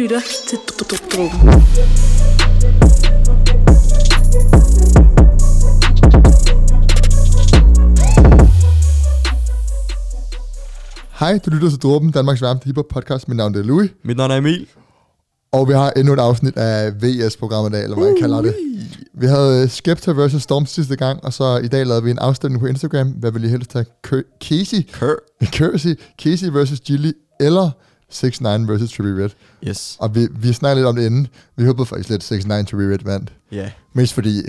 lytter til Dråben. Hej, du lytter til Dråben, Danmarks varmeste hiphop podcast. Mit navn er Louis, Mit navn er Emil. og vi har endnu et afsnit af VS-programmet i dag, eller hvad man kalder det. Vi havde Skepta vs. Storm sidste gang, og så i dag lavede vi en afstemning på Instagram. Hvad vil I helst have? Cur- Casey. Kersey, Casey vs. Gilly, eller 6 9 vs. Trippie Red. Yes. Og vi, vi snakkede lidt om det inden. Vi håbede faktisk lidt, 6 9 Trippie Red vandt. Ja. Mest fordi,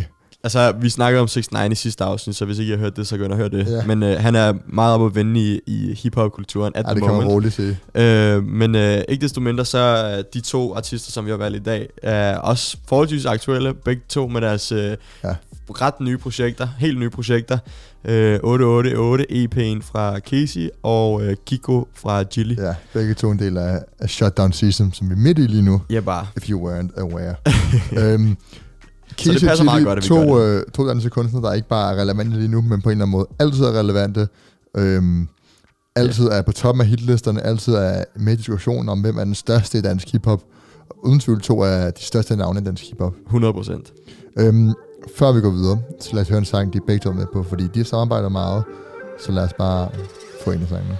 Altså, vi snakkede om 6 9 i sidste afsnit, så hvis ikke I har hørt det, så gå ind og hør det. Ja. Men øh, han er meget op at vende i, i hiphop-kulturen at ja, the det kan man moment. roligt sige. Øh, men øh, ikke desto mindre, så er de to artister, som vi har valgt i dag, er også forholdsvis aktuelle. Begge to med deres øh, ja. ret nye projekter, helt nye projekter. Øh, 888 EP'en fra Casey og øh, Kiko fra Gilly. Ja. Begge to en del af, af Shutdown Season, som vi er midt i lige nu. ja, bare. if you weren't aware. øhm, Så det passer meget godt, at vi to, gør øh, to danske kunstnere, der ikke bare er relevante lige nu, men på en eller anden måde altid er relevante. Øhm, altid er på toppen af hitlisterne, altid er med i diskussionen om, hvem er den største i dansk hiphop. Uden tvivl to af de største navne i dansk hiphop. 100 procent. Øhm, før vi går videre, så lad os høre en sang, de begge to er med på, fordi de samarbejder meget. Så lad os bare få en af sangene.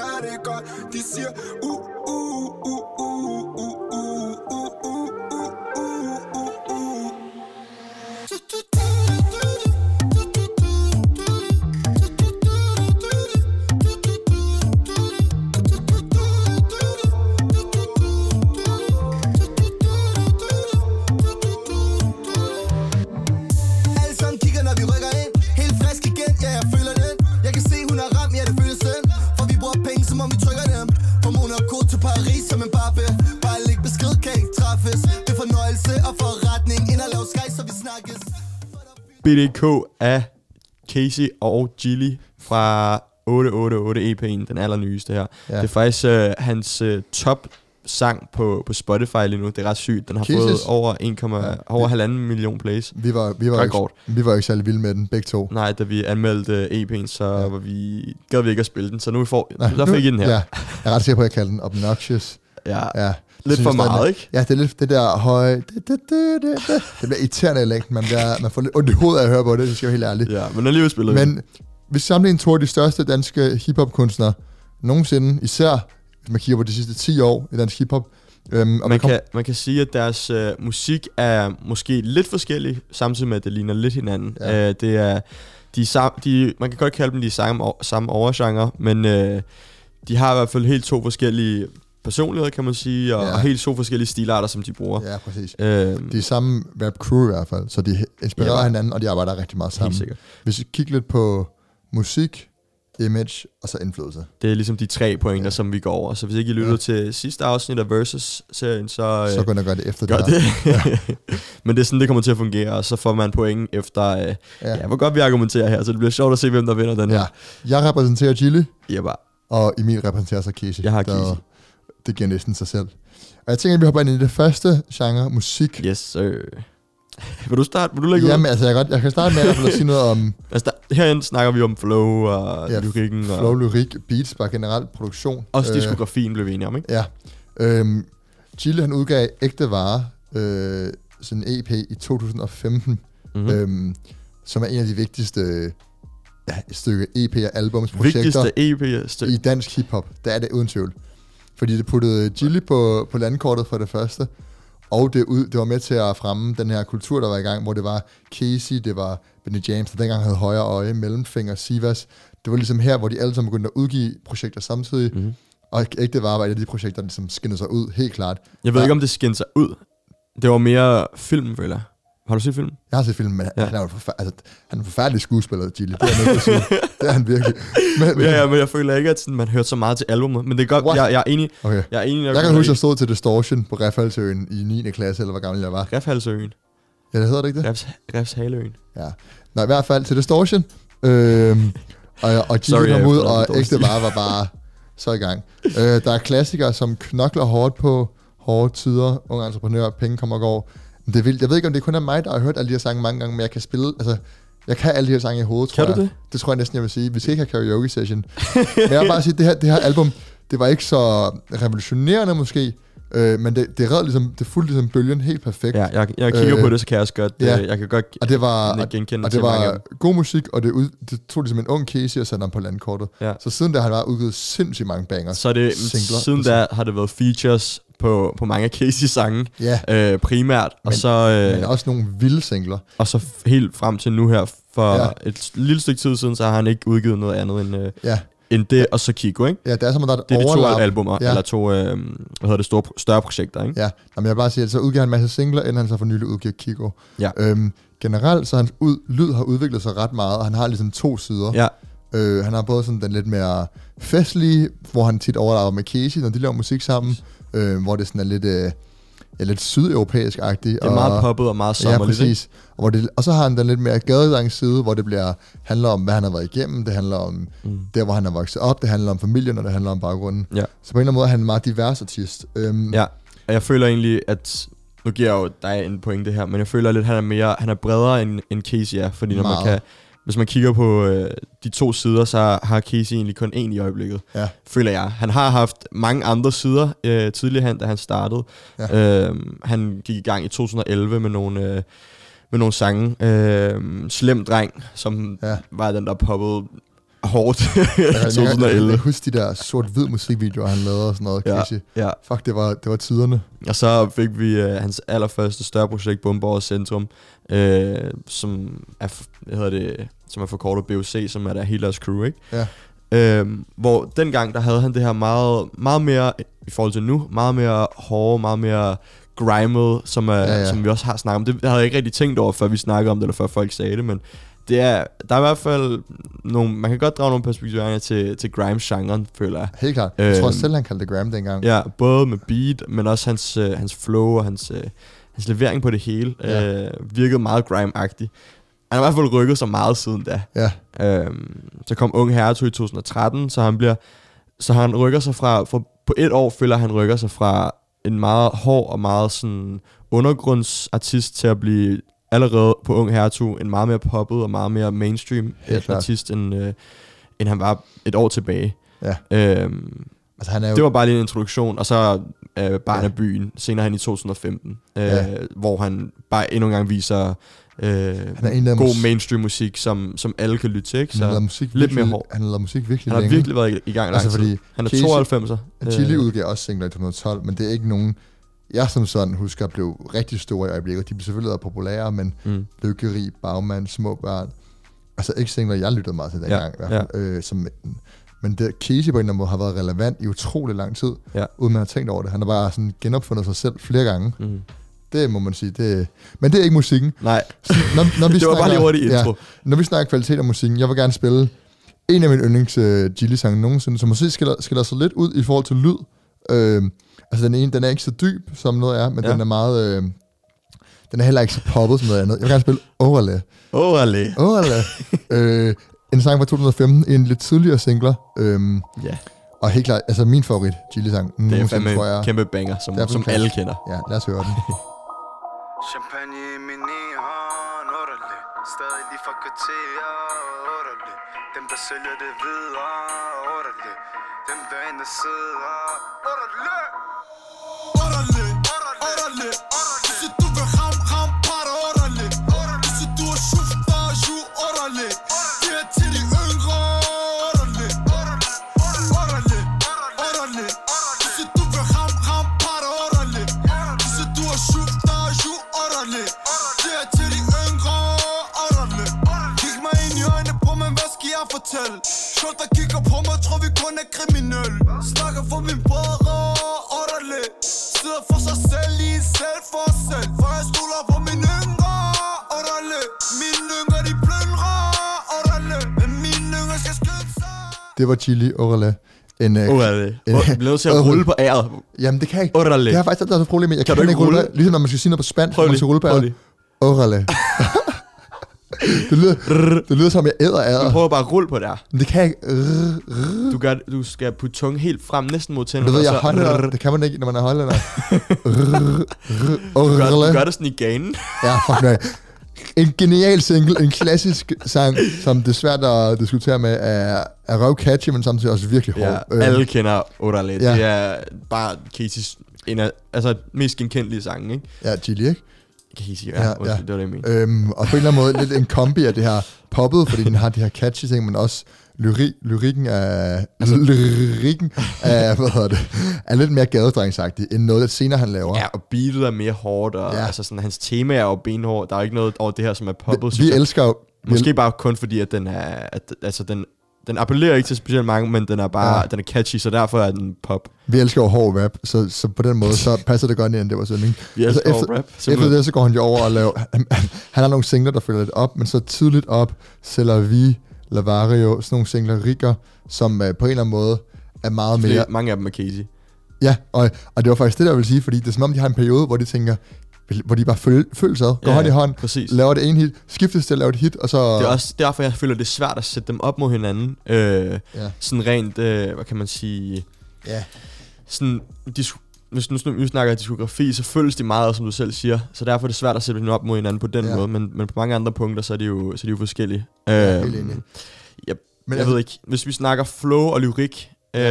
har det godt De siger uh, uh, uh BDK af Casey og Gilly fra 888 EP'en, den allernyeste her. Ja. Det er faktisk øh, hans øh, top sang på, på Spotify lige nu. Det er ret sygt. Den har Kisses. fået over 1, Ja. over halvanden million plays. Vi var, vi var, ikke, Rekord. vi var ikke særlig vilde med den, begge to. Nej, da vi anmeldte øh, EP'en, så Ja. var vi, gad vi ikke at spille den. Så nu får, Nej, nu- fik I den her. Ja, jeg er ret sikker på, at jeg kalder den obnoxious. ja. Ja. Lidt Synes for jeg, den er- meget, ikke? Ja, det er lidt det der høje... Det, det, det, det, det. det bliver irriterende i længden. Man, bliver, man får lidt ondt i hovedet af at høre på det, det skal jeg være helt ærlig. Ja, men alligevel spiller. Men hvis sammenligner to af de største danske hiphop-kunstnere nogensinde, især hvis man kigger på de sidste 10 år i dansk hiphop, øhm, og man, kom, kan, man kan sige, at deres øh, musik er måske lidt forskellig, samtidig med, at det ligner lidt hinanden. Ja. Øh, det er, de, er sam, de, man kan godt kalde dem de samme, samme overgenre, men øh, de har i hvert fald helt to forskellige personligheder, kan man sige, og, Ja. og helt to forskellige stilarter, som de bruger. Ja, præcis. Øh, De er samme rap crew i hvert fald, så de inspirerer Ja. hinanden, og de arbejder rigtig meget sammen. helt sikkert. Hvis vi kigger lidt på musik, image og så indflydelse. Det er ligesom de tre pointer, Ja. som vi går over. Så hvis ikke I lyttede Ja. Til sidste afsnit af Versus-serien, så, Så øh, gå ind og gør det efter gør det. det. her. Men det er sådan, det kommer til at fungere, og så får man point efter, øh, Ja. ja. hvor godt vi argumenterer her, så det bliver sjovt at se, hvem der vinder den her. ja. Jeg repræsenterer Chile, Ja, bare. og Emil repræsenterer så Casey. Jeg har Casey. Det giver næsten sig selv. Og jeg tænker, at vi hopper ind i det første genre, musik. Yes, sir. vil du starte? Vil du lægge Jamen, ud? altså, jeg, kan godt, jeg kan starte med at, sige noget om Altså, der, herinde snakker vi om flow og Ja, lyrikken. Og flow, lyrik, beats, bare generelt produktion. også Øh, diskografien blev vi enige om, ikke? Ja. Øhm, Chile, han udgav Ægte Vare, øh, sådan en EP i 2015, Mm-hmm. mm. øhm, som er en af de vigtigste ja, stykke EP og albumsprojekter Vigtigste EP stykke. i dansk hiphop. Det er det uden tvivl. Fordi det puttede Chili på, på landkortet for det første, og det, ud, det var med til at fremme den her kultur, der var i gang, hvor det var Casey, det var Benny James, der dengang havde højre øje, mellemfinger, Sivas, det var ligesom her, hvor de alle sammen begyndte at udgive projekter samtidig, Mhm. og ægte var var et af de projekter, der ligesom skinnede sig ud, helt klart. Jeg ved Ja. ikke, om det skinnede sig ud. Det var mere film, føler jeg. Har du set filmen? Jeg har set filmen, men Ja. han er jo forfær- altså, han er en forfærdelig skuespiller, Gilly. Det er jeg nødt til. Det er han virkelig. Men, Ja, ja, men jeg føler ikke, at sådan, man hørte så meget til albumet. Men det er godt, What? jeg, jeg, er enig. Okay. Jeg er enig, når Jeg kan huske, at jeg stod til Distortion på Refaldsøen i 9. klasse, eller hvor gammel jeg var. Refhalsøen. Ja, det hedder det ikke det? Refs, Refshaløen. Ja. Nå, i hvert fald til Distortion. Øhm, og, og Gilly kom jeg ud, og ægte var var bare så i gang. Øh, der er klassikere, som knokler hårdt på hårde tider, unge entreprenører, penge kommer og går. Det er vildt. Jeg ved ikke, om det kun er mig, der har hørt alle de her sange mange gange, men jeg kan spille, altså, jeg kan alle de her sange i hovedet, Kan tror du jeg. det? Det tror jeg næsten, jeg vil sige. Vi skal ikke have karaoke session. men jeg vil bare sige, det her, det her album, det var ikke så revolutionerende måske, øh, men det, det red ligesom, det fulgte ligesom bølgen helt perfekt. Ja, jeg, jeg kigger Øh, på det, så kan jeg også godt, ja. ja. jeg kan godt Og det var, og, genkende og det var god musik, og det, ud, det tog ligesom en ung Casey og satte ham på landkortet. Ja. Så siden da har han bare udgivet sindssygt mange bangers. Så det, singler. siden da har det været features på, på mange af Casey sange, Ja, øh, primært, og Men- så, men øh, også nogle vilde singler. og så helt frem til nu her, for ja. et lille stykke tid siden, så har han ikke udgivet noget andet end, øh, Ja, end det, og så Kiko, ikke? ja det er som om, der er et Det er de to albumer, ja. eller to, øh, hvad hedder det, store, større projekter, ikke? Ja, Jamen, jeg vil bare sige, at så udgiver han en masse singler, inden han så for nylig udgiver Kiko. Ja. Øhm, generelt, så hans ud, lyd har udviklet sig ret meget, og han har ligesom to sider. Ja, Øh, han har både sådan den lidt mere festlige, hvor han tit overlapper med Casey, når de laver musik sammen, øh, hvor det sådan er lidt, øh, ja, lidt sydeuropæisk-agtigt. det er meget poppet og meget Ja, sommerligt, ikke? præcis. Og, hvor det, og så har han den lidt mere gadedangs side, hvor det bliver, handler om, hvad han har været igennem, det handler om Mm. der, hvor han er vokset op, det handler om familien, og det handler om baggrunden. Ja. Så på en eller anden måde er han en meget divers artist. Øhm, Ja, og jeg føler egentlig, at nu giver jeg jo dig en pointe her, men jeg føler lidt, at han er, mere, han er bredere end, end Casey er, fordi når man Meget. kan, hvis man kigger på øh, de to sider, så har Casey egentlig kun én i øjeblikket, Ja. føler jeg. Han har haft mange andre sider øh, tidligere, hen, da han startede. Ja. Øh, han gik i gang i 2011 med nogle, øh, med nogle sange. Øh, Slem Dreng, som Ja. var den, der poppede hårdt i Jeg, kan- jeg, jeg, 2011. kan huske de der sort-hvid musikvideoer, han lavede og sådan noget, Ja. Ja, Fuck, det var, det var tiderne. Og så fik vi øh, hans allerførste større projekt, Bomborg Centrum, øh, som er, hvad hedder det, som er forkortet BOC, som er der hele deres crew, ikke? Ja. Øhm, hvor dengang, der havde han det her meget, meget mere, i forhold til nu, meget mere hårde, meget mere grimet, som, er, Ja, ja, som vi også har snakket om. Det havde jeg ikke rigtig tænkt over, før vi snakkede om det, eller før folk sagde det, men det er, der er i hvert fald nogle, man kan godt drage nogle perspektiver til, til grime-genren, føler jeg. Helt klart. Jeg tror Øhm, selv, han kaldte det Gram dengang. Ja, både med beat, men også hans, øh, hans flow og hans, øh, hans levering på det hele Ja. øh, virkede meget grime-agtig. Han har i hvert fald rykket sig meget siden da. Ja, Øhm, så kom Unge Hertug i 2013, så han bliver så han rykker sig fra, fra på et år føler han rykker sig fra en meget hård og meget sådan undergrundsartist til at blive allerede på Ung Hertug en meget mere poppet og meget mere mainstream artist end, øh, end han var et år tilbage. ja. Øhm, Altså, han er jo... det var bare lige en introduktion, og så øh, Barn Ja. af byen, senere hen i 2015, øh, Ja. hvor han bare endnu en gang viser øh, han er en god mainstream musik, som, som alle kan lytte til. Ikke? han Så lavet musik lidt virkelig, mere hård. Han har lavet musik virkelig han har længe. virkelig været i, i gang lang Altså, tid. fordi Han er Casey- 92'er. Chili Øh, udgav også singler i 2012, men det er ikke nogen, jeg som sådan husker blev rigtig store i øjeblikket. De blev selvfølgelig populære, men Mm. Lykkeri, Bagmand, Små Børn, altså ikke singler, jeg lyttede meget til dengang. Ja, i hvert fald, Øh, som, men det, Casey på en eller anden måde har været relevant i utrolig lang tid, Ja. uden man har tænkt over det. Han har bare sådan genopfundet sig selv flere gange. Mm. Det må man sige. Det, men det er ikke musikken. Nej, Når, når vi det var bare lige hurtigt intro. Ja, når vi snakker kvalitet af musikken, jeg vil gerne spille en af mine yndlings uh, Gilly-sange nogensinde, som måske skiller, skiller sig lidt ud i forhold til lyd. Øh, altså den ene, den er ikke så dyb, som noget er, men Ja. den er meget... Øh, den er heller ikke så poppet som noget andet. Jeg vil gerne spille oh, Ale. Overlay. øh, en sang fra 2015, en lidt tidligere singler. Øh, Ja, og helt klart, altså min favorit Gilly-sang. det er fandme tror jeg. en kæmpe banger, som, Det er som alle kender. Ja, lad os høre den. Champagne i min hånd, underlig Stadig lige fra kvarter, underlig Dem der sælger det videre, underlig Dem der og sidder, underlig what a living. Det var Chili Orale. En, øh, Orale. en- Jeg bliver nødt til at Orale. rulle på æret. Jamen, det kan jeg ikke. Orale. Det har faktisk altid haft et problem med. Jeg kan, Kan du ikke rulle? rulle? Ligesom når man skal sige noget på spansk, Prøv man skal rulle på æret. Orale. det, lyder, det lyder som, jeg æder Du æder. prøver bare at rulle på det her. Men det kan jeg ikke. Du, gør, du skal putte tungen helt frem, næsten mod Du tænderne. ved, og jeg er hollænder. Det kan man ikke, når man er hollænder. Du gør, du gør det sådan i ganen. Ja, fuck nej. En genial single, en klassisk sang, som det er svært at diskutere med, er, er røv catchy, men samtidig også virkelig hård. Ja, alle kender Orale. ja. Det er bare Casey's en af, altså, mest genkendelige sange, ikke? ja, Chili, ikke? Casey, Ja, ja, ja. det var det, jeg mente. Øhm, og på en eller anden måde lidt en kombi af det her poppet, fordi den har de her catchy ting, men også lyri, lyrikken er, altså, lyrikken er, hvad hedder det, er lidt mere gadedrengsagtig, end noget, der senere han laver. Ja, og beatet er mere hårdt, og Ja. altså sådan, hans tema er jo benhård. Der er ikke noget over det her, som er poppet. vi, vi elsker jo, Måske bare kun fordi, at den er, at, altså den, den appellerer ikke til specielt mange, men den er bare, Ja. den er catchy, så derfor er den pop. Vi elsker jo hård rap, så, så på den måde, så passer det godt ind, det var sådan? Vi Altså, elsker efter- rap. Efter simpelthen. det, så går han jo over og laver... Han, han, har nogle singler, der følger lidt op, men så tidligt op, Sælger vi, Lavario, sådan nogle singler, Rikker, som uh, på en eller anden måde er meget mere... Flere, mange af dem er Casey. Ja, og, og det var faktisk det, jeg vil sige, fordi det er som om, de har en periode, hvor de tænker, hvor de bare føl, føles ad, går Ja, hånd i hånd, Præcis. laver det ene hit, skiftes til at lave et hit, og så... Det er også derfor, jeg føler, det er svært at sætte dem op mod hinanden. Øh, Ja. sådan rent, øh, hvad kan man sige... Ja. Sådan, dis- hvis nu, nu snakker diskografi, så føles de meget, som du selv siger. Så derfor er det svært at sætte dem op mod hinanden på den Ja. ja. måde. Men, men på mange andre punkter, så er de jo, så er de jo forskellige. Ja, helt enig. Jeg, Men jeg altså, ved ikke, hvis vi snakker flow og lyrik, øh,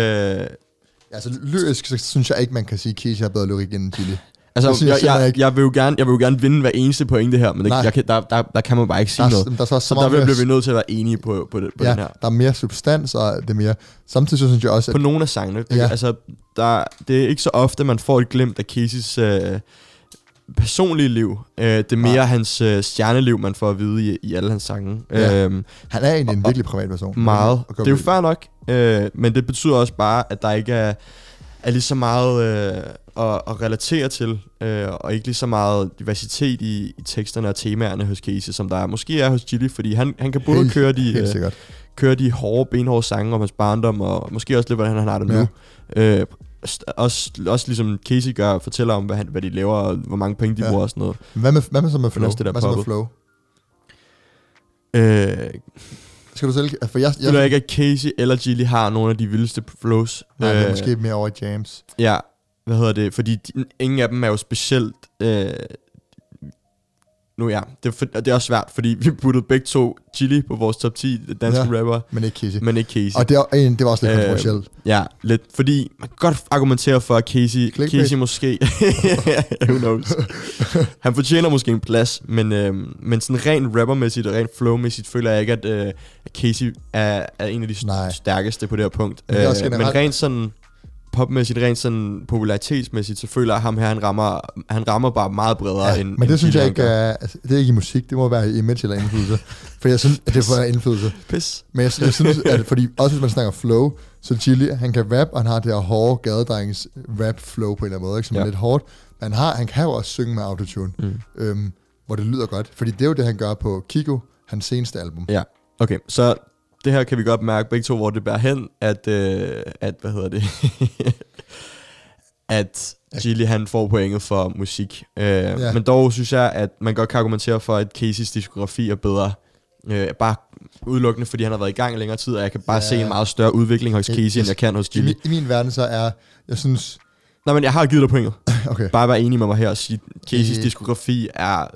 altså, lyrisk, så synes jeg ikke, man kan sige, at Keisha har bedre lyrik end Chili. Det Altså, synes jeg jeg, jeg, ikke. jeg, vil jo gerne, jeg vil jo gerne vinde hver eneste pointe her, men det, Nej. jeg kan, der, der, der kan man bare ikke sige Der, noget. er- der, er så, Så der mere- bliver vi nødt til at være enige på, på, det, på ja, den her. der er mere substans, og det er mere... Samtidig så synes jeg også, at På nogle af sangene. Det, Ja. ja. Altså, der, det er ikke så ofte, man får et glimt af Caseys øh, personlige liv. Øh, det er mere Nej. hans øh, stjerneliv, man får at vide i, i alle hans sange. Ja. Øhm, han er egentlig en Og- virkelig privat person. meget. Det er jo fair nok, øh, men det betyder også bare, at der ikke er, er lige så meget øh, at, at relatere til, øh, og ikke lige så meget diversitet i, i teksterne og temaerne hos Casey, som der er, måske er hos Chili, fordi han, han kan både Helt- køre, de, Helt øh, sikkert. køre de hårde, benhårde sange om hans barndom, og måske også lidt, hvordan han har det nu. Øh, også, også ligesom Casey gør, fortæller om, hvad, han, hvad de laver, og hvor mange penge de Ja. ja. bruger og sådan noget. Hvad med, hvad med så med flow? også det der hvad så med flow? Øh, Skal du selv... For jeg, jeg føler ikke, at Casey eller Gilly har nogle af de vildeste flows. Nej, det er Øh, måske mere over James. Ja, hvad hedder det? Fordi de, ingen af dem er jo specielt... Øh, nu ja, det er, for, det er også svært, fordi vi puttede begge to Chili på vores top 10 danske Ja. rapper, Men ikke Casey. men ikke Casey. Og det, er, en, det var også lidt Øh, kontroversielt. Ja, lidt. Fordi man kan godt argumentere for, at Casey, Clickbait. Casey måske... who knows? Han fortjener måske en plads, men, øh, men sådan rent rappermæssigt og rent flowmæssigt føler jeg ikke, at, øh, Casey er, er en af de Nej. st- stærkeste på det her punkt. Men Øh, men rent sådan popmæssigt, rent sådan popularitetsmæssigt, så føler jeg, at ham her, han rammer, han rammer bare meget bredere Ja, end men det end synes jeg ikke er... Altså, det er ikke i musik, det må være i image eller indflydelse. For jeg synes, at det får indflydelse. Pis. Men jeg, jeg synes, at fordi også hvis man snakker flow, så Chili, han kan rap, og han har det her hårde gadedrengens rap flow på en eller anden måde, ikke, som ja. er lidt hårdt. Men han, har, han kan jo også synge med autotune, Mm. øhm, hvor det lyder godt. Fordi det er jo det, han gør på Kiko, hans seneste album. Ja, okay. Så det her kan vi godt mærke begge to, hvor det bærer hen, at, øh, at hvad hedder det, at Gilly han får pointet for musik. Øh, ja. Men dog synes jeg, at man godt kan argumentere for, at Caseys diskografi er bedre. Øh, bare udelukkende, fordi han har været i gang i længere tid, og jeg kan bare Ja. se en meget større udvikling hos Jeg- Casey, end jeg kan hos I, Gilly. min, I min verden så er, jeg synes, Nej, men jeg har givet dig pointet. okay, Bare være enig med mig her og sige, Caseys Øh. diskografi er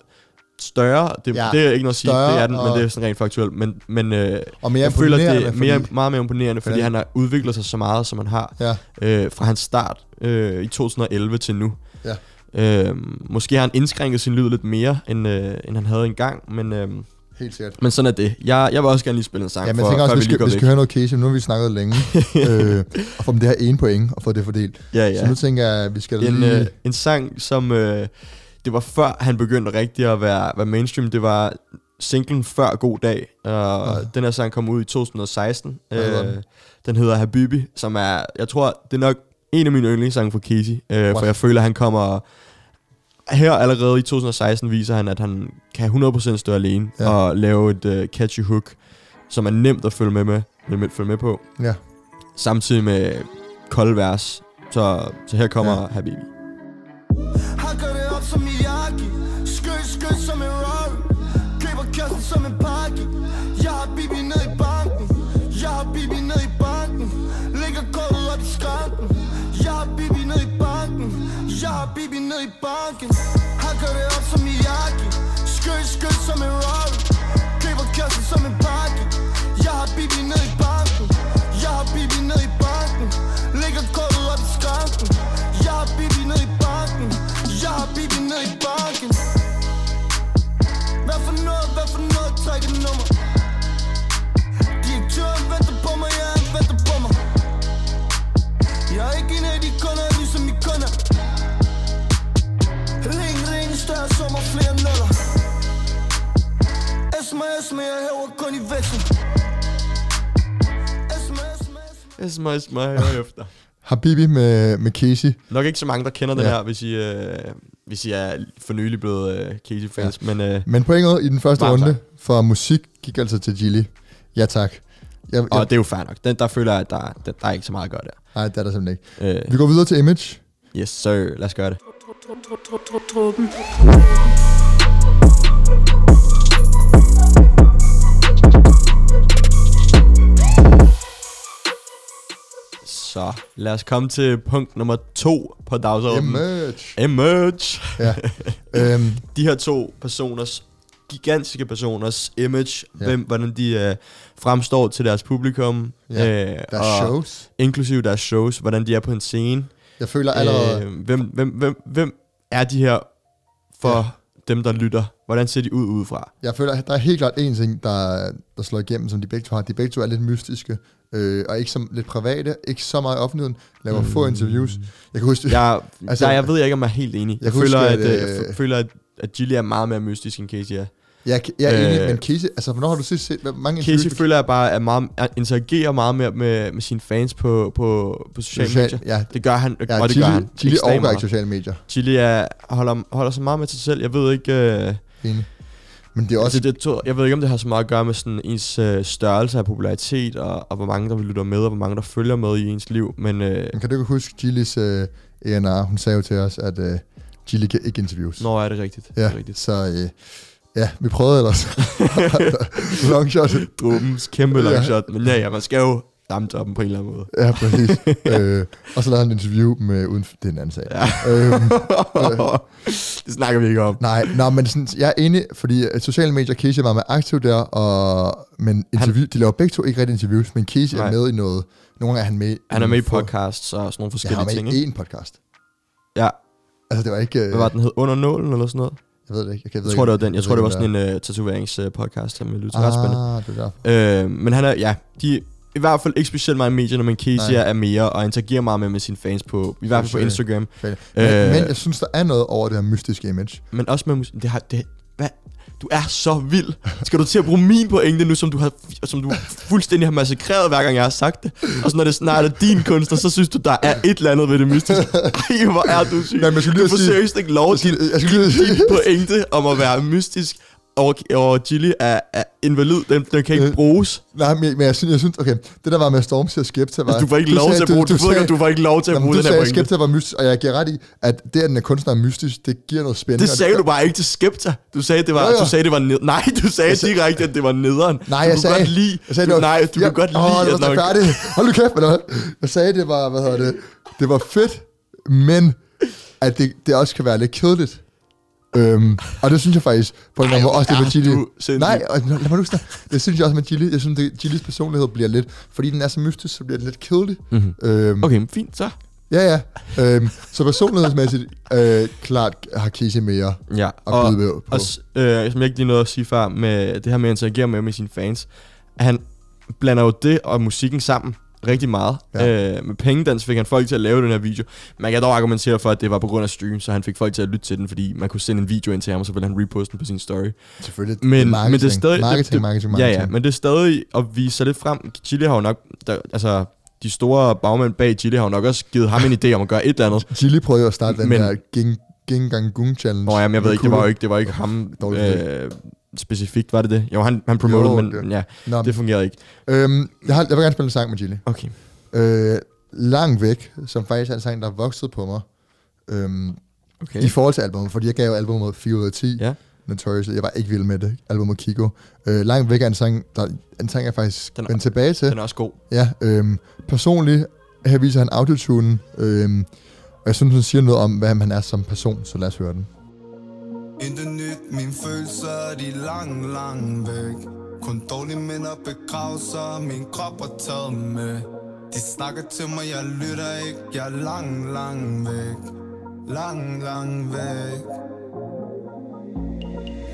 større. Det, Ja, ja, det er ikke noget at sige, større det er den, men det er sådan rent faktuelt. Men, men øh, og mere jeg føler, det er mere, fordi- meget mere imponerende, fordi Hvordan? han har udviklet sig så meget, som han har, Ja, øh, fra hans start øh, i 2011 til nu. Ja. Øh, måske har han indskrænket sin lyd lidt mere, end, øh, end han havde engang, men, øh, helt sikkert. men sådan er det. Jeg, jeg vil også gerne lige spille en sang, Ja, men jeg for, tænker før også, vi vi lige skal, vi skal høre noget Casey, nu har vi snakket længe, øh, og få dem det her ene point, og få det fordelt. Ja, Så ja. nu tænker jeg, at vi skal En, lige... øh, en sang, som... Øh, det var før han begyndte rigtig at være, være mainstream. Det var singlen før God Dag, og Ja. den her sang kom ud i 2016. Hvad hedder Øh, den? den hedder Habibi, som er, jeg tror, det er nok en af mine yndlingssange for Casey, øh, for jeg føler, han kommer... Her allerede i 2016 viser han, at han kan 100% stå alene Ja. og lave et uh, catchy hook, som er nemt at følge med, med, med, følge med på, Ja. samtidig med kolde vers. Så, så her kommer ja. Habibi. Som Miyagi. Skød, skød som en Rari Køber kassen som en pakke. Jeg har Bibi ned i banken. Jeg har Bibi ned i banken. Lægger kortet op i skranken. Jeg har Bibi ned i banken. Jeg har Bibi ned i banken. Hakker det op som Miyagi. Skød, skød som en Rari Køber kassen som en pakke. Jeg har Bibi SMS Smile, smile efter. Habibi med, med Casey. Nok ikke så mange, der kender den Ja. her, hvis I, øh, hvis I er for nylig blevet øh, Casey-fans. Ja. Men øh, Men pointet i den første runde tak. for musik gik altså til Gilly. Ja tak. Jeg, og jeg, det er jo fair nok. Den, der føler jeg, at der, der, der er ikke så meget at gøre der. nej, det er der simpelthen ikke. Øh, Vi går videre til Image. yes, sir. Lad os gøre det. Truppen. Så lad os komme til punkt nummer to på dagsordenen. Image. Emerge. Ja. øhm, De her to personers, gigantiske personers image, Ja. hvem, hvordan de øh, fremstår til deres publikum. Ja, øh, der og shows. Inklusive deres shows, hvordan de er på en scene. Jeg føler allerede... Øh, hvem, hvem, hvem, hvem er de her for Ja. Dem, der lytter? Hvordan ser de ud udefra? Jeg føler, at der er helt klart en ting, der, der slår igennem, som de begge to har. De begge to er lidt mystiske, øh, og ikke som lidt private, ikke så meget i offentligheden, laver mm. få interviews. Jeg kan huske, Jeg, Altså- der, jeg ved ikke, om jeg er helt enig. Jeg, Jeg jeg føler, husker, at, at, at, jeg øh, føler, at, at Gilly er meget mere mystisk end Casey er. Jeg, jeg er enig, øh, men Casey, altså hvornår har du sidst set mange Casey føler jeg bare er meget, er, interagerer meget mere med, med sine fans på, på, på sociale Social- medier. Ja, Det gør han, ja og det Chili, gør han. Chili overgår ikke sociale medier. Chili er, holder, holder sig meget med sig selv. Jeg ved ikke... Øh, Enig. Men det er også... altså, det, to- jeg ved ikke, om det har så meget at gøre med sådan ens øh, størrelse af popularitet, og, og hvor mange, der lytter med, og hvor mange, der følger med i ens liv. Men øh, Men kan du ikke huske Gillis øh, ENR? Hun sagde jo til os, at øh, Gilly kan ikke interviews. når er det rigtigt. ja, Det er rigtigt. så øh, ja, vi prøvede ellers. Long shot. Drummens kæmpe long Ja. Men ja, ja, man skal jo ramme toppen på en eller anden måde. Ja, præcis. øh, og så lavede han et interview med uden... Det er en anden sag. Ja. Øhm, det snakker vi ikke om. nej, nej, men sådan, jeg er enig, fordi øh, sociale medier, Casey var med aktiv der, og, men interview, de laver begge to ikke rigtig interviews, men Casey Nej. er med i noget. Nogle gange er han med Han er med i podcasts og sådan nogle forskellige han var ting, med i ikke? én podcast. Ja, Altså, det var ikke... Øh, hvad var den hed? Under nålen eller sådan noget? Jeg ved det ikke. Jeg, jeg, ved Jeg tror, det ikke, var den. Jeg ved tror, det var sådan en uh, tatoveringspodcast, som jeg lyttede til. Ret spændende. Ah, det er der. Øh, men han er, ja, de i hvert fald ikke specielt meget i medierne, men Casey Nej. er mere og interagerer meget med, med sine fans på, i hvert fald på. Instagram. Men, Øh. men jeg synes, der er noget over det her mystiske image. Men også med musik. Det har, det, hvad? Du er så vild. Skal du til at bruge min pointe nu, som du, har, som du fuldstændig har massakreret, hver gang jeg har sagt det? Og så når det snart er din kunstner, så synes du, der er et eller andet ved det mystiske. Ej, hvor er du syg. Nej, men jeg skulle lige du får sige- seriøst ikke lov til lige din pointe om at være mystisk over, over Gilly er, er invalid. Den, den kan ikke Øh, bruges. Nej, men, men jeg, synes, jeg synes, okay, det der var med Stormzy og Skepta var... Du får ikke lov sagde- til at bruge du, du, du, sagde- du får ikke lov til at bruge du den her sagde, at pointe. Skepta var mystisk, og jeg giver ret i, at det, at den er kunstner er mystisk, det giver noget spændende. Det og sagde du bare ikke til Skepta. Du sagde, det var, Jo, jo. du sagde, det var ned- Nej, du sagde Jeg sagde- direkte, at det var nederen. Nej, du jeg kunne sagde... Godt lide, jeg sagde, du, det var, nej, du ja, kunne godt lide, Åh, det var færdigt. Hold nu kæft, noget. Jeg sagde, det var, hvad hedder det, det var fedt, men at det, det også kan være lidt kedeligt. Øhm, og det synes jeg faktisk, på en måde, også det er du sindssyg. Nej, og lad mig nu snakke. Det synes jeg også med Gilly. Jeg synes, det, Gillys personlighed bliver lidt, fordi den er så mystisk, så bliver den lidt kedelig. Mhm. Øhm, Okay, men fint så. Ja, ja. Øhm, så personlighedsmæssigt, øh, klart har Casey mere Ja, at og, byde på. og øh, som jeg ikke lige nåede at sige før, med det her med at interagere med, med sine fans, han blander jo det og musikken sammen. Rigtig meget. Ja. Ja. Øh, med pengedans fik han folk til at lave den her video. Man kan dog argumentere for, at det var på grund af stream, så han fik folk til at lytte til den, fordi man kunne sende en video ind til ham, og så ville han reposte den på sin story. Selvfølgelig. Men, marketing. men det er stadig... Marketing, det, marketing, Ja, marketing. ja, men det er stadig at vise sig lidt frem. Chili har jo nok... Der, altså, de store bagmænd bag Chili har jo nok også givet ham en idé om at gøre et eller andet. Chili prøvede jo at starte den Men- der Ging, Ging Gung Challenge. Nå, jamen, jeg ved ikke, det var jo ikke, det var ikke ham øh, specifikt, var det det? Jo, han, han promoted, Jo, men, det- ja, Nå, det fungerede ikke. øhm, jeg, har, jeg vil gerne spille en sang med Chili. Okay. Øh, Lang væk, som faktisk er en sang, der er vokset på mig. Øhm, okay. I forhold til albumet, fordi jeg gav albumet 4 ud af 10. Ja. Notorious, jeg var ikke vild med det. Albumet Kiko. Øh, Langt væk er en sang, der, en sang jeg faktisk Den er- vendt tilbage til. Den er også god. Ja, øhm, personligt, her viser han autotune, øhm, og jeg synes, han siger noget om, hvad han er som person, så lad os høre den. Intet nyt, mine følelser, de lang, lang væk. Kun dårlige minder begravelser, min krop er taget med. De snakker til mig, jeg lytter ikke, jeg er lang, lang væk. Lang, lang væk.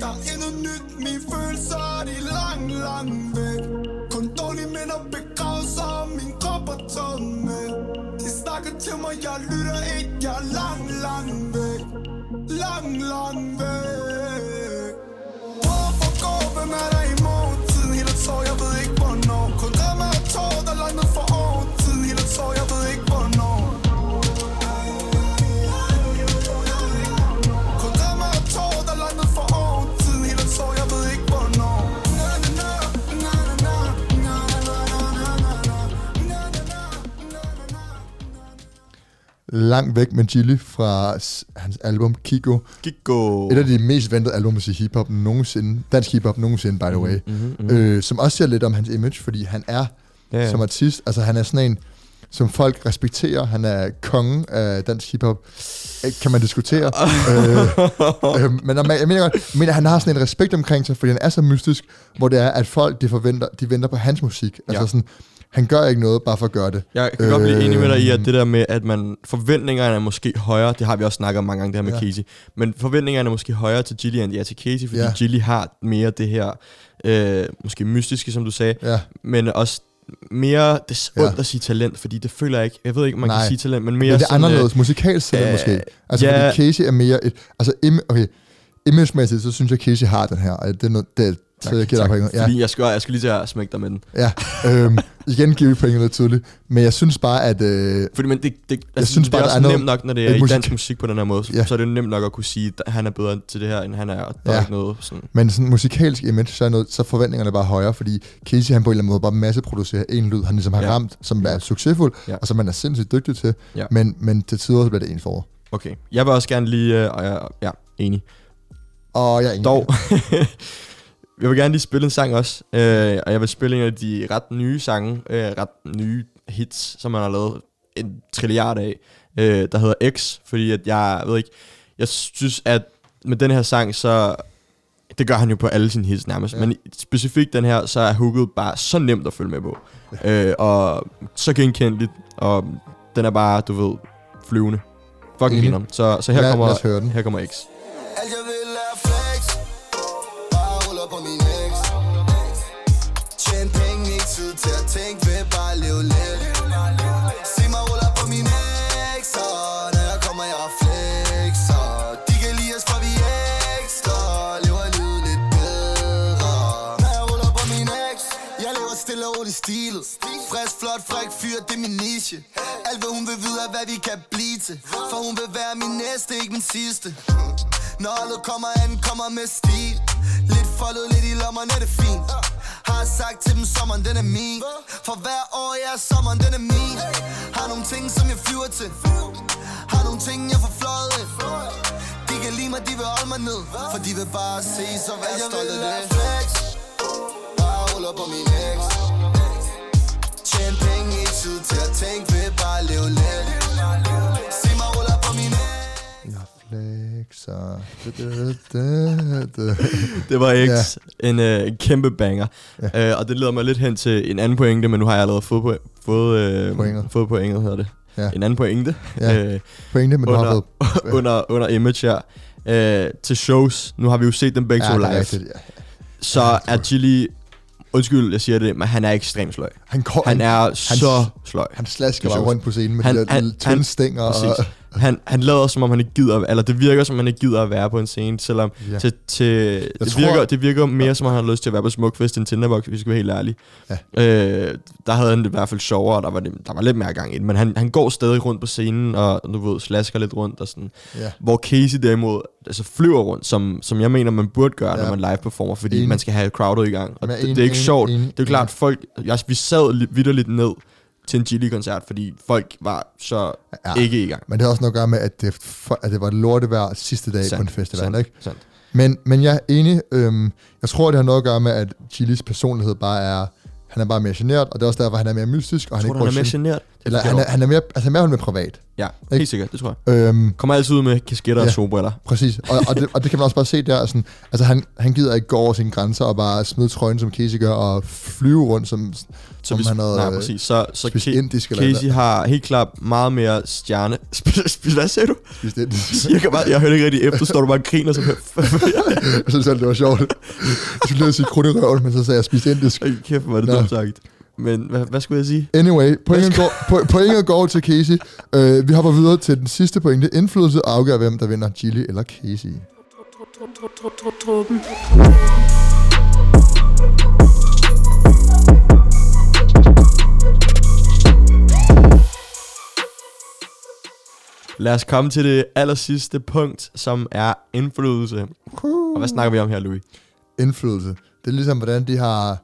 Der er intet nyt, mine følelser, de lang, lang væk. Kun dårlige minder begravelser, min krop er taget med. De snakker til mig, jeg lytter ikke, jeg er lang, lang væk lang, lang væk Hvorfor går, hvem er der imod? Tiden helt så jeg ved ikke Langt væk med Chili fra hans album Kiko. Kiko. Et af de mest ventede albums i hiphop nogensinde. Dansk hiphop nogensinde, by the way. Mm-hmm, mm-hmm. Øh, som også siger lidt om hans image, fordi han er ja. som artist, altså han er sådan en, som folk respekterer. Han er kongen af dansk hiphop. Øh, Kan man diskutere. øh, øh, men jeg mener godt, men han har sådan en respekt omkring sig, fordi han er så mystisk, hvor det er, at folk de forventer, de venter på hans musik. Altså Ja. sådan, han gør ikke noget bare for at gøre det. Jeg kan øh, godt blive enig med dig i, at Øhm. det der med, at man forventningerne er måske højere, det har vi også snakket om mange gange, det her med Ja. ja. Casey, men forventningerne er måske højere til Gilly, end de er til Casey, fordi Ja. ja. Gilly har mere det her, øh, måske mystiske, som du sagde, Ja, men også mere, det er Ja. ondt at sige talent, fordi det føler jeg ikke, jeg ved ikke, om man Nej. kan sige talent, men mere men det er sådan, anderledes. Musikalsk øh, øh, måske. Altså, ja. fordi Casey er mere et... Altså, okay, imagemæssigt, så synes jeg, Casey har den her. Og det er noget, det, så jeg giver dig pointet. Ja. Fordi jeg skal, jeg skal lige til at smække dig med den. Ja, øhm, igen giver vi pointet lidt tydeligt. Men jeg synes bare, at... Øh, Fordi, men det, det, altså, synes det bare, er der også er nemt nok, når det et er i musik- dansk musik på den her måde, så, Ja. så er det nemt nok at kunne sige, at han er bedre til det her, end han er, og der Ja. er ikke noget sådan. men sådan musikalsk image, så er, noget, så er forventningerne bare højere, fordi Casey han på en eller anden måde bare masseproducerer en lyd, han ligesom har Ja. ramt, som er succesfuld, Ja. og som man er sindssygt dygtig til, Ja. men, men til tider så bliver det ens for. Okay, jeg vil også gerne lige, øh, jeg, ja, enig. Og jeg er enig. Dog, jeg vil gerne lige spille en sang også, øh, og jeg vil spille en af de ret nye sange, øh, ret nye hits, som man har lavet en trilliard af, øh, der hedder X, fordi at jeg, ved ikke, jeg synes, at med den her sang, så, det gør han jo på alle sine hits nærmest, Ja. ja. men specifikt den her, så er hooket bare så nemt at følge med på, øh, og så genkendeligt, og den er bare, du ved, flyvende. Fucking Enig. griner. Så, så her, Lad- kommer, her kommer X. flot, fræk fyr, det er min niche. Alt hvad hun vil vide er, hvad vi kan blive til. For hun vil være min næste, ikke min sidste. Når holdet kommer an, kommer med stil. Lidt foldet, lidt i lommerne, det er fint. Har sagt til dem, sommeren den er min. For hver år, ja, sommeren den er min. Har nogle ting, som jeg flyver til. Har nogle ting, jeg får fløjet. De kan lide mig, de vil holde mig ned. For de vil bare se, så vær stolt af det. flex. Bare ruller på min ex Tjen penge, ikke tid til at tænke Vil bare leve lidt Se mig ruller på min ex Jeg flexer. Det var X, ja. en, øh, kæmpe banger. Ja. Øh, og det leder mig lidt hen til en anden pointe, men nu har jeg allerede fået, po- fået, øh, Pointet. fået pointet, hedder det. Ja. En anden pointe Ja. øh, Pointe, men du har under, fået... under, under image her. Øh, til shows, nu har vi jo set dem begge Ja, to live. rigtigt, ja. Så Ja, er Chili undskyld, jeg siger det, men han er ekstremt sløj. Han, går, Han er så sløj. Han slasker er bare rundt på scenen med Han- de der han- tynde han- stænger. Og, Præcis. Han, han lader som om han ikke gider, eller det virker som om han ikke gider at være på en scene, selvom Ja. til, til, det, tror- virker, det virker mere som om han har lyst til at være på Smukfest end Tinderbox, hvis vi skal være helt ærlige. Ja. Øh, der havde han det i hvert fald sjovere, og der var, det, der var lidt mere gang i det, men han, han går stadig rundt på scenen, og du ved, slasker lidt rundt og sådan. ja. Hvor Casey derimod altså flyver rundt, som, som jeg mener, man burde gøre, ja. Når man live performer, fordi Enig. man skal have crowdet i gang. Og er det, det er ikke enig, sjovt. enig, det er jo klart, folk, jeg, vi sad li- vidderligt ned til en Chili-koncert, fordi folk var så Ja. ikke i gang. Men det har også noget at gøre med, at det, for, at det var lortevejr sidste dag Sandt, på en festival, sandt, ikke? sandt. Men, men jeg er enig. Øhm, jeg tror, det har noget at gøre med, at Chilis personlighed bare er... Han er bare mere generet, og det er også derfor, han er mere mystisk, og han Tror ikke han er mere generet? Eller han er, jeg. han er mere, altså han er mere privat. Ja, ikke? helt sikkert, det tror jeg. Øhm, Kommer altid ud med kasketter ja. Og solbriller. præcis. Og, og, det, og det kan man også bare se der. Sådan, altså han, han gider ikke gå over sine grænser og bare smide trøjen, som Casey gør, og flyve rundt, som, som hvis- han havde nej, øh, præcis. Så, så spist indisk eller Casey har helt klart meget mere stjerne... Hvad sagde du? spist indisk. Jeg, kan bare, jeg hørte ikke rigtig efter, står du bare og griner. Så, jeg synes selv, det var sjovt. Jeg skulle lige sige krudt i røven, men så sagde jeg spist indisk. Ej, kæft, hvor er det dumt sagt. Men hvad, hvad skulle jeg sige? Anyway, pointet går, po- pointet går til Casey. Uh, vi hopper videre til den sidste pointe. Indflydelse afgør, hvem der vinder, Gilly eller Casey. Truppen. Lad os komme til det aller sidste punkt, som er indflydelse. Og hvad snakker vi om her, Louis? Indflydelse. Det er ligesom, hvordan de har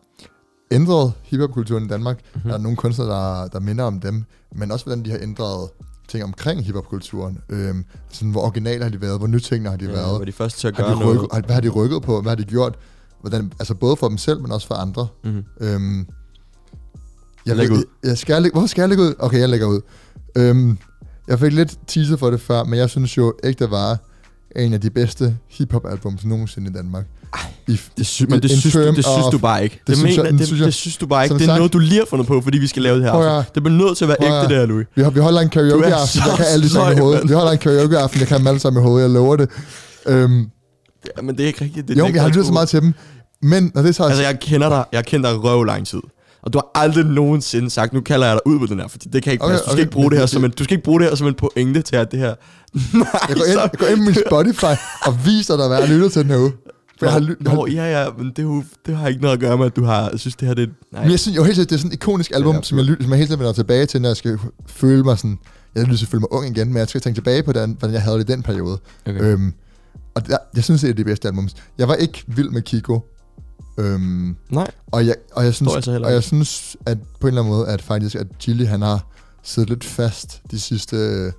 ændret hiphopkulturen i Danmark. Mhm. Mm-hmm. Der er nogle kunstnere, der, der minder om dem, men også hvordan de har ændret ting omkring hiphopkulturen. Øhm, sådan, hvor originale har de været, hvor nytænkende har de Ja, været. var de første til at har gøre de noget? rykket, har, hvad har de rykket på? Hvad har de gjort? Hvordan, altså både for dem selv, men også for andre. Mm-hmm. Øhm, jeg Læg ud. Jeg skal, lægge- hvorfor skal jeg lægge ud? Okay, jeg lægger ud. Øhm, jeg fik lidt teaser for det før, men jeg synes jo, Ægte var en af de bedste hiphop-albums nogensinde i Danmark. I, Det sy- men det synes, du, det synes du bare ikke. Det, synes mener, jeg- det det, synes jeg- det synes du bare ikke. Det er sagt- noget, du lige har fundet på, fordi vi skal lave det her. Prøv. Det bliver nødt til at være Prøv ægte, det her, Louis. vi, har, vi holder en karaoke-aften, så jeg kan alle de sange i hovedet. Vi holder en karaoke-aften, jeg kan dem alle sammen i hovedet, jeg lover det. Øhm, Ja, men det er ikke rigtigt. Det er jo, jeg har lyttet så meget til dem. Men når det så Altså, jeg kender dig. Jeg kender dig røv lang tid. Og du har aldrig nogensinde sagt, nu kalder jeg dig ud på den her, fordi det kan ikke Okay, passe. Du skal okay. ikke bruge det her som en, du skal ikke bruge det her som en pointe til, at det her... Nej, jeg går, ind, jeg går ind på min Spotify og viser dig, hvad jeg har lyttet til den her uge. For jeg har, ly- jeg Nå, ja, ja, men det, jo, det har ikke noget at gøre med, at du har synes, det her det Nej. Men jeg synes jo helt det er sådan et ikonisk album, Ja, som jeg, som jeg helt tiden vender tilbage til, når jeg skal føle mig sådan... Jeg at føle mig ung igen, men jeg skal tænke tilbage på, den, hvordan jeg havde det i den periode. Okay. Øhm, og der, jeg synes, det er det bedste album. Jeg var ikke vild med Kiko. Øhm, Nej. og, jeg, og, jeg synes, jeg og jeg synes, at på en eller anden måde, at faktisk, at Chili, han har siddet lidt fast de sidste øh,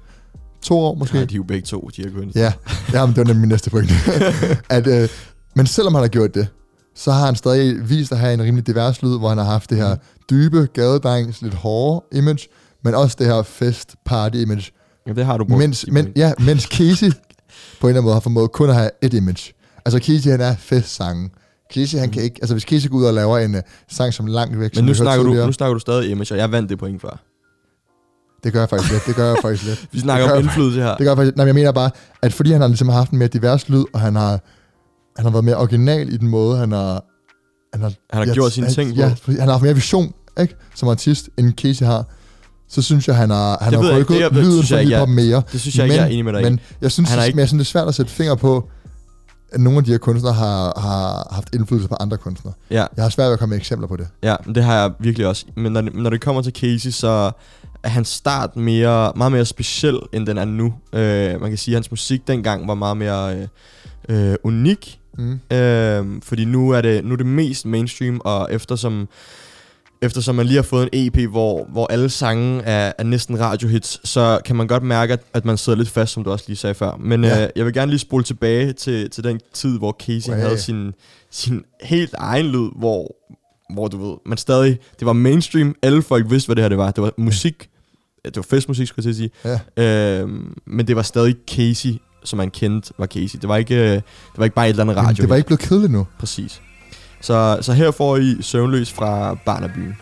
to år måske. Nej, de er jo begge to, de har kunnet. Ja, ja men det var nemlig min næste pointe. at, øh, men selvom han har gjort det, så har han stadig vist at have en rimelig divers lyd, hvor han har haft det her dybe, gadedrengs, lidt hårde image, men også det her fest, party image. ja det har du brugt. Mens, men, point. ja, mens Casey på en eller anden måde har formået kun at have et image. Altså Casey, han er festsangen. Casey, han kan ikke... Altså hvis Casey går ud og laver en uh, sang som langt væk, men nu snakker, du, nu snakker du stadig image, og jeg vandt det point før. Det gør jeg faktisk lidt. Det gør jeg faktisk lidt. Vi snakker om indflydelse her. Det gør jeg faktisk Nej, men jeg mener bare, at fordi han har ligesom haft en mere divers lyd, og han har, han har været mere original i den måde, han har... Han har, Han har ja, gjort sine han- ting på. Ja, han har haft mere vision, ikke? Som artist, end Casey har. Så synes jeg, han har, han Det har rykket lyden for hiphop mere. Det synes jeg ikke, jeg er enig med dig. Men jeg synes, Han ikke- men jeg synes, det er svært at sætte finger på, at nogle af de her kunstnere har, har haft indflydelse på andre kunstnere. Ja, Jeg har svært ved at komme med eksempler på det. ja, det har jeg virkelig også. Men når det, når det kommer til Casey, så er hans start mere, meget mere speciel, end den er nu. Øh, man kan sige, at hans musik dengang var meget mere øh, øh, unik. Mm. Øh, fordi nu er, det, nu er det mest mainstream, og eftersom, eftersom man lige har fået en EP, hvor, hvor alle sange er, er næsten radiohits, så kan man godt mærke, at, at man sidder lidt fast, som du også lige sagde før. Men Ja. øh, jeg vil gerne lige spole tilbage til, til den tid, hvor Casey Wow. havde sin, sin helt egen lyd, hvor, hvor du ved, man stadig, det var mainstream, alle folk vidste, hvad det her det var. Det var musik, det var festmusik, skulle jeg til at sige. Ja. Øhm, men det var stadig Casey, som man kendte var Casey. Det var ikke, øh, det var ikke bare et eller andet radio. det var ikke blevet kedeligt nu. Præcis. Så, så her får I Søvnløs fra Barnabyen.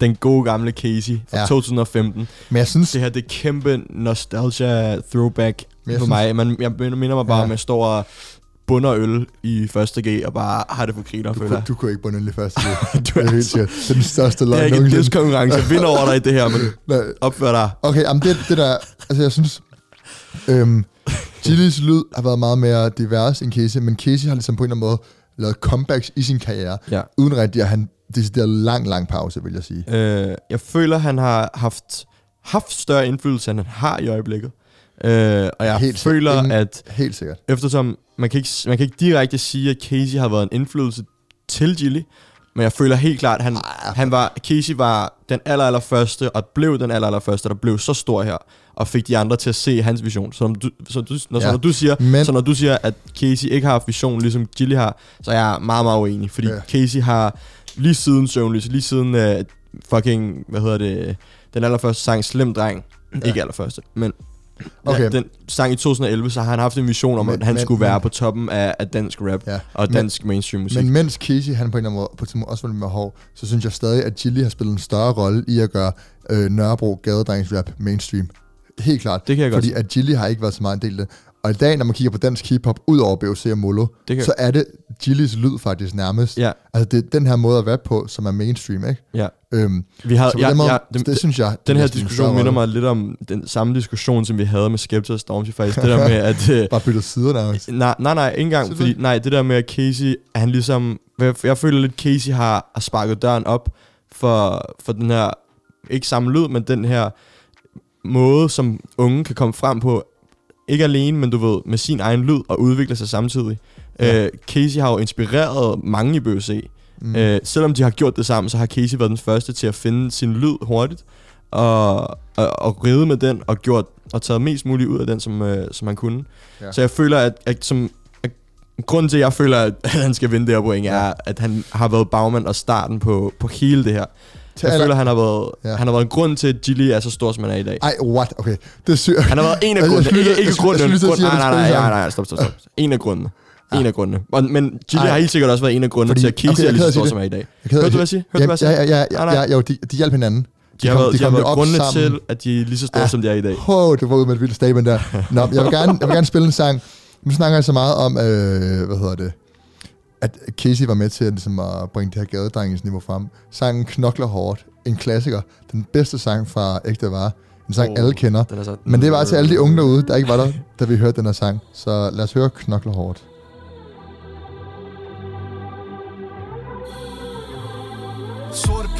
Den gode gamle Casey fra Ja. ja. 2015. Men jeg synes, Det her, det er kæmpe nostalgia throwback på synes- mig. Man, jeg minder mig bare, Ja. om jeg står og bunder øl i første G, og bare har det for griner, du, føler kunne, jeg. du kunne ikke bunde lige først. Det, Du det er er helt altså- sikkert. Det er den største Det løgn er ikke en diskonkurrence. Jeg vinder over dig i det her, men opfør dig. Okay, jamen det, det der, altså jeg synes, øhm, Chili's lyd har været meget mere divers end Casey, men Casey har ligesom på en eller anden måde lavet comebacks i sin karriere, Ja. uden rigtig at han decideret lang, lang pause, vil jeg sige. Øh, jeg føler, han har haft, haft større indflydelse, end han har i øjeblikket. Øh, og jeg Helt føler, sikkert. at Helt sikkert. eftersom man kan, ikke, man kan ikke direkte sige, at Casey har været en indflydelse til Gilly, men jeg føler helt klart, at han, han var, Casey var den aller, aller første, og blev den aller, aller første, der blev så stor her, og fik de andre til at se hans vision. Så når du, så du, når, Ja, så når du siger, men- så når du siger, at Casey ikke har haft vision, ligesom Gilly har, så er jeg meget, meget uenig, fordi Ja. Casey har lige siden Søvnløs, lige siden uh, fucking, hvad hedder det, den allerførste sang, Slem Dreng, ja. ikke allerførste, men Okay. ja, den sang i 2011, så har han haft en vision om, Men- at han men- skulle være men- på toppen af, af dansk rap Ja. og Men- dansk mainstream musik. Men mens Casey, han på en eller anden måde, på tidspunkt også var mere hård, så synes jeg stadig, at Chili har spillet en større rolle i at gøre øh, Nørrebro gadedrengens mainstream. Helt klart. Det kan jeg godt Fordi at Gilly har ikke været så meget en del af det. Og i dag, når man kigger på dansk hiphop, ud over BOC og Molo, kan- så er det Gillys lyd faktisk nærmest. Ja. Altså det er den her måde at rappe på, som er mainstream, ikke? ja. Øhm, Vi på ja, måde, ja, det, det, synes jeg... den her diskussion minder mig lidt om den samme diskussion, som vi havde med Skepta og Stormzy faktisk. Det der med, at... øh, Bare byttet sider nærmest. Nej, nej, nej, ikke engang, fordi, nej, det der med, at Casey, han ligesom, jeg, jeg føler lidt, Casey har, har sparket døren op for, for den her, ikke samme lyd, men den her måde, som unge kan komme frem på, ikke alene, men du ved, med sin egen lyd og udvikle sig samtidig. Ja. Øh, Casey har jo inspireret mange i BøC. Mm. Øh, selvom de har gjort det sammen, så har Casey været den første til at finde sin lyd hurtigt, og, og, og ride med den, og gjort og taget mest muligt ud af den, som, øh, som han kunne. Ja. Så jeg føler, at, at, som, grunden til, at jeg føler, at han skal vinde det her point, er, at han har været bagmand og starten på, på hele det her. Til Jeg aller- føler, han har været, Ja. ja. han har været en grund til, at Gilly er så stor, som han er i dag. Ej, what? Okay, det er sygt. Han har været en af Jeg- jeg grundene. Ikke, ikke jeg jeg grunden. til at Grund, nej, nej, nej, sammen. nej, stop, stop, stop. En af grundene. En af grundene. Og, men Gilly Ej. har helt sikkert også været en af grundene Fordi- til, at Casey okay, jeg er lige så stor, som er i dag. Jeg Hørte du, hvad jeg sige- siger? Hørte du, hvad jeg ja, siger? ja, ja, ja, Nej, nej. ja, jo, de, de hjalp hinanden. De har kom- været, de har været op grundene sammen. til, at de er lige så store, Ja. som de er i dag. Wow, det var ud med et vildt statement der. Nå, jeg vil gerne, jeg vil gerne spille en sang. Nu snakker jeg så meget om, øh, hvad hedder det, at Casey var med til at, ligesom, at bringe det her gadedrengens frem. Sangen Knokler Hårdt, en klassiker. Den bedste sang fra Ægte Vare. En sang, Oh, alle kender. Er Men det var til alle de unge derude, der ikke var der, da vi hørte den her sang. Så lad os høre Knokler Hårdt.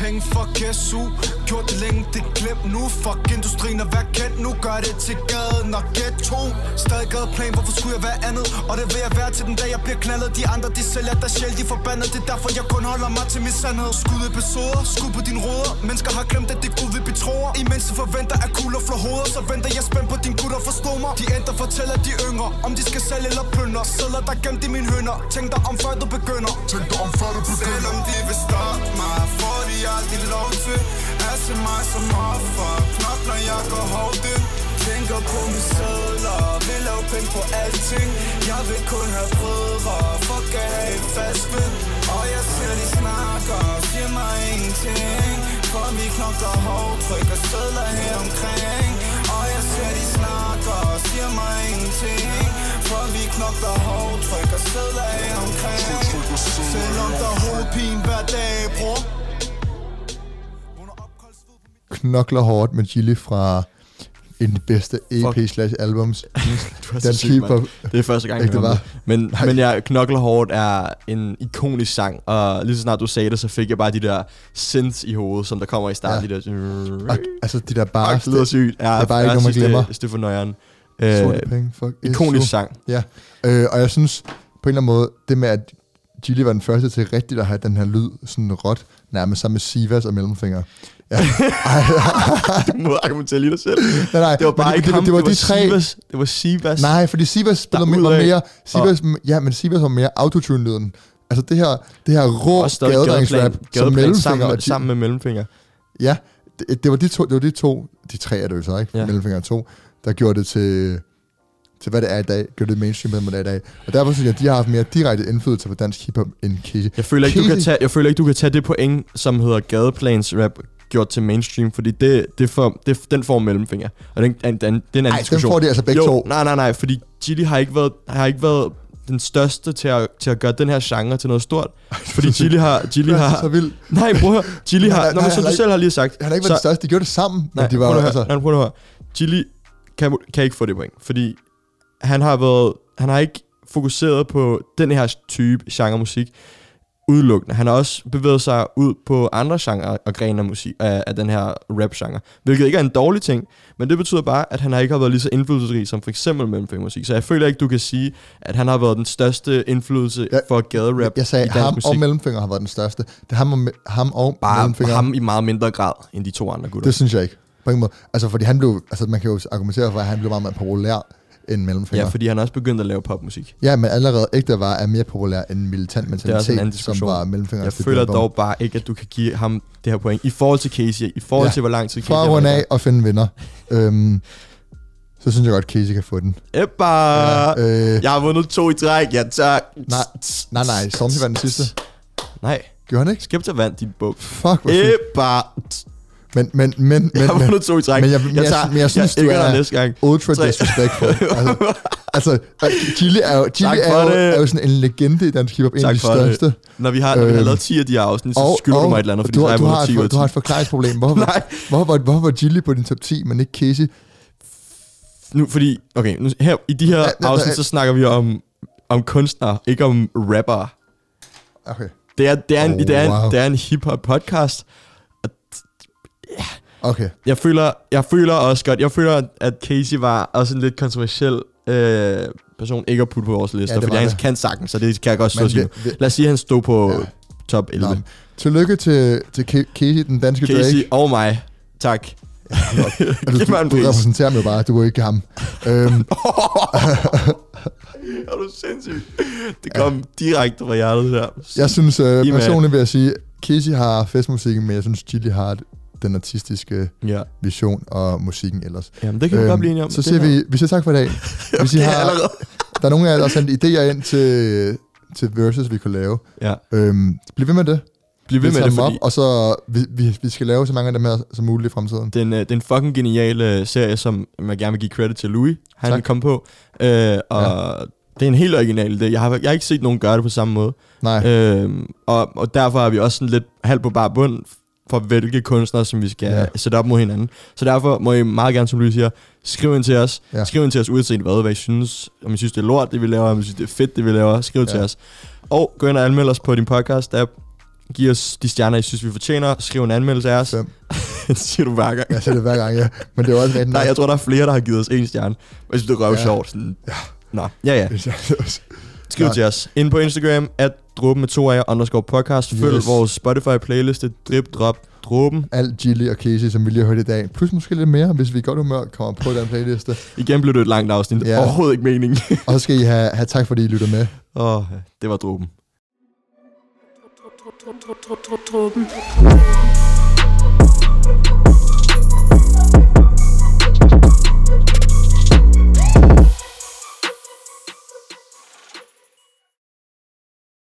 Penge, fuck SU Gjort det længe, det glemt nu. Fuck industrien og vær kendt nu. Gør det til gaden og ghetto. Stadig gadeplan, hvorfor skulle jeg være andet? Og det vil jeg være til den dag jeg bliver knaldet. De andre de sælger der sjæl, de forbandet. Det er derfor jeg kun holder mig til min sandhed. Skud episoder, skud på din råder Mennesker har glemt at det Gud vi betroer Imens de forventer at kugler flår hoveder Så venter jeg spændt på din gutter forstå mig. De ændrer fortæller de yngre Om de skal sælge eller plyndre Sædler der gemt i mine hønder Tænk dig om før du begynder. Tænk dig om før du begynder. Selvom de vil stoppe mig Får de aldrig lov til. At se mig som offer. Knokler jeg går hårdt ind. Tænker på mine sædler. Vil lave penge på alting. Jeg vil kun have brødre. Fuck at have et fast vind Og jeg ser de snakker. Siger mig ingenting. For vi knokler hårdt. Trykker sædler her omkring. Og jeg ser de snakker. Siger mig ingenting. For vi knokler hårdt. Trykker sædler her omkring. Selvom der er hovedpine hver dag, bror Knokler Hårdt med Gilly fra en af de bedste EP slash albums. Du er så hiphop. Det er første gang, jeg det var? det. Men, men jeg knokler hårdt er en ikonisk sang, og lige så snart du sagde det, så fik jeg bare de der synths i hovedet, som der kommer i starten. Ja. De der... Og, altså de der bare... Det lyder sygt. Ja, det er bare ikke noget, man glemmer. Det er for nøjeren. Øh, penge, fuck. ikonisk sang. Ja, øh, og jeg synes på en eller anden måde, det med at Gilly var den første til rigtigt at have den her lyd sådan råt, nærmest sammen med Sivas og Mellemfinger. Ja. Ej, Du må argumentere lige dig selv. nej, nej, Det var bare men ikke det, ham, det, var de tre. Sivas. Det var Sivas. Nej, fordi Sivas Derudad. mere, mere Sivas, ja, men Sivas var mere autotune-lyden. Altså det her, det her rå gadedrengsrap, som mellemfinger sammen, og med, sammen med mellemfinger. Ja, det, det, var de to, det var de to, de tre er det jo så, ikke? Ja. Mellemfinger og to, der gjorde det til, til hvad det er i dag, gjorde det mainstream, hvad det er i dag. Og derfor synes jeg, at de har haft mere direkte indflydelse på dansk hiphop end Casey. Jeg føler, ikke, du kan tage, jeg føler ikke, du kan tage det point, som hedder gadeplans rap, gjort til mainstream, fordi det, det får, det, den får mellemfinger. Og den, den, den, det er en Ej, den diskussion. får de altså begge jo, to. Nej, nej, nej, fordi Gilly har ikke været, har ikke været den største til at, til at gøre den her genre til noget stort. Fordi Gilly har... Er har så vildt. nej, prøv at høre. Nej, har... nej, som du selv har lige sagt. Han har ikke været den største, de gjorde det sammen, Nej, men de prøv var nu at altså... Nej, prøv at høre. Gilly kan, kan ikke få det point, fordi han har været, han har ikke fokuseret på den her type genre musik udelukkende. Han har også bevæget sig ud på andre genrer og grene af, musik, af, af den her rap-genre, hvilket ikke er en dårlig ting, men det betyder bare, at han har ikke har været lige så indflydelsesrig som for eksempel mellemfingermusik. Så jeg føler ikke, du kan sige, at han har været den største indflydelse Ja, for gaderap Jeg sagde, i ham musik. og Mellemfinger har været den største. Det er ham og, ham og bare Mellemfinger. ham i meget mindre grad end de to andre gutter. Det synes jeg ikke. På ingen måde. Altså, fordi han blev... Altså, man kan jo argumentere for, at han blev meget mere populær end Mellemfinger. ja, fordi han er også begyndt at lave popmusik. Ja, men allerede ægte var er mere populær end militant en mentalitet, som var Mellemfinger. Jeg føler dog bare ikke, at du kan give ham det her point. I forhold til Casey, i forhold Ja. til, hvor lang tid Casey For at runde af og finde vinder, øhm, så synes jeg godt, Casey kan få den. Ebba! Ja, øh, Jeg har vundet to i træk, ja tak. Nej, nej, nej, Stormy var den sidste. Nej, Gjorde han ikke? Skepta vandt din bog. Fuck, hvor. Ebba! Men, men, men, men, Jeg har vundet to i træk. men jeg- men jeg- tager, men jeg synes, jeg du er- næste gang. ultra Tre. disrespectful. altså, altså, Chili er jo, Tak er jo, det. er jo sådan en legende i dansk hiphop, en af de for det. største. Når vi har, når vi har lavet 10 af de her afsnit, så skylder du mig et eller andet, fordi du, så har jeg du, har vundet 10 ud af et, du har et 10. forklaringsproblem. Hvorfor, Nej. hvorfor, hvorfor, var Chili på din top 10, men ikke Casey? Nu, fordi, okay, nu, her, i de her Ja, afsnit, så snakker vi om, om kunstnere, ikke om rappere. Okay. Det er, det er, en, Oh, det er, en, wow. det er en hip-hop podcast, Okay. Jeg føler, jeg føler også godt, jeg føler, at Casey var også en lidt kontroversiel øh, person ikke at putte på vores liste, Ja, fordi han kan sagtens, så det kan jeg godt stå og sige. Lad os sige, at han stod på Ja. ja. top 11. Nå, tillykke til, til Ca- Casey, den danske Casey Drake. og mig. Tak. Og du, Giv mig en du, du pris. repræsenterer mig bare, du er ikke ham. øhm, er du sindssyg? Det kom ja. direkte fra hjertet her. jeg synes, øh, personligt vil jeg sige, Casey har festmusikken, men jeg synes, Chili har den artistiske Ja. vision og musikken ellers. Jamen, det kan vi godt blive enige om. Så siger vi, vi siger tak for i dag. Hvis I Okay, har, allerede. der er nogen af jer, der har sendt idéer ind til, til verses, vi kunne lave. Ja. Øhm, bliv ved med det. Bliv ved Vi med det, fordi op, og så vi, vi, vi skal lave så mange af dem her som muligt i fremtiden. det er, en, øh, det er en fucking genial øh, serie, som jeg gerne vil give credit til Louis. Han Tak. kom på. Øh, og ja. det er en helt original idé. Jeg har, jeg har ikke set nogen gøre det på samme måde. Nej, Øhm, og, og derfor er vi også sådan lidt halvt på bare bund for hvilke kunstnere, som vi skal Ja. sætte op mod hinanden. Så derfor må I meget gerne, som Louis siger, skriv ind til os. Ja. Skriv ind til os uanset hvad, hvad I synes. Om I synes, det er lort, det vi laver. Om I synes, det er fedt, det vi laver. Skriv ja. Til os. Og gå ind og anmeld os på din podcast-app. Giv os de stjerner, I synes, vi fortjener. Skriv en anmeldelse af os. Fem. det siger du hver gang. jeg siger det hver gang, ja. Men det er også rigtig Nej, jeg tror, der er flere, der har givet os en stjerne. Og jeg synes, det er røv Ja. sjovt. Sådan. Ja. Nå, ja ja. Skriv Ja. til os. Ind på Instagram, at dråben med to af underscore podcast. Følg Yes. vores Spotify-playliste, Drip Drop Dråben. Alt Gilly og Casey, som vi lige har hørt i dag. Plus måske lidt mere, hvis vi i godt humør kommer på den playliste. Igen blev det et langt afsnit. Ja. Ja. Overhovedet ikke meningen. Og så skal I have, have tak, fordi I lytter med. Åh, oh, det var dråben. Dråben.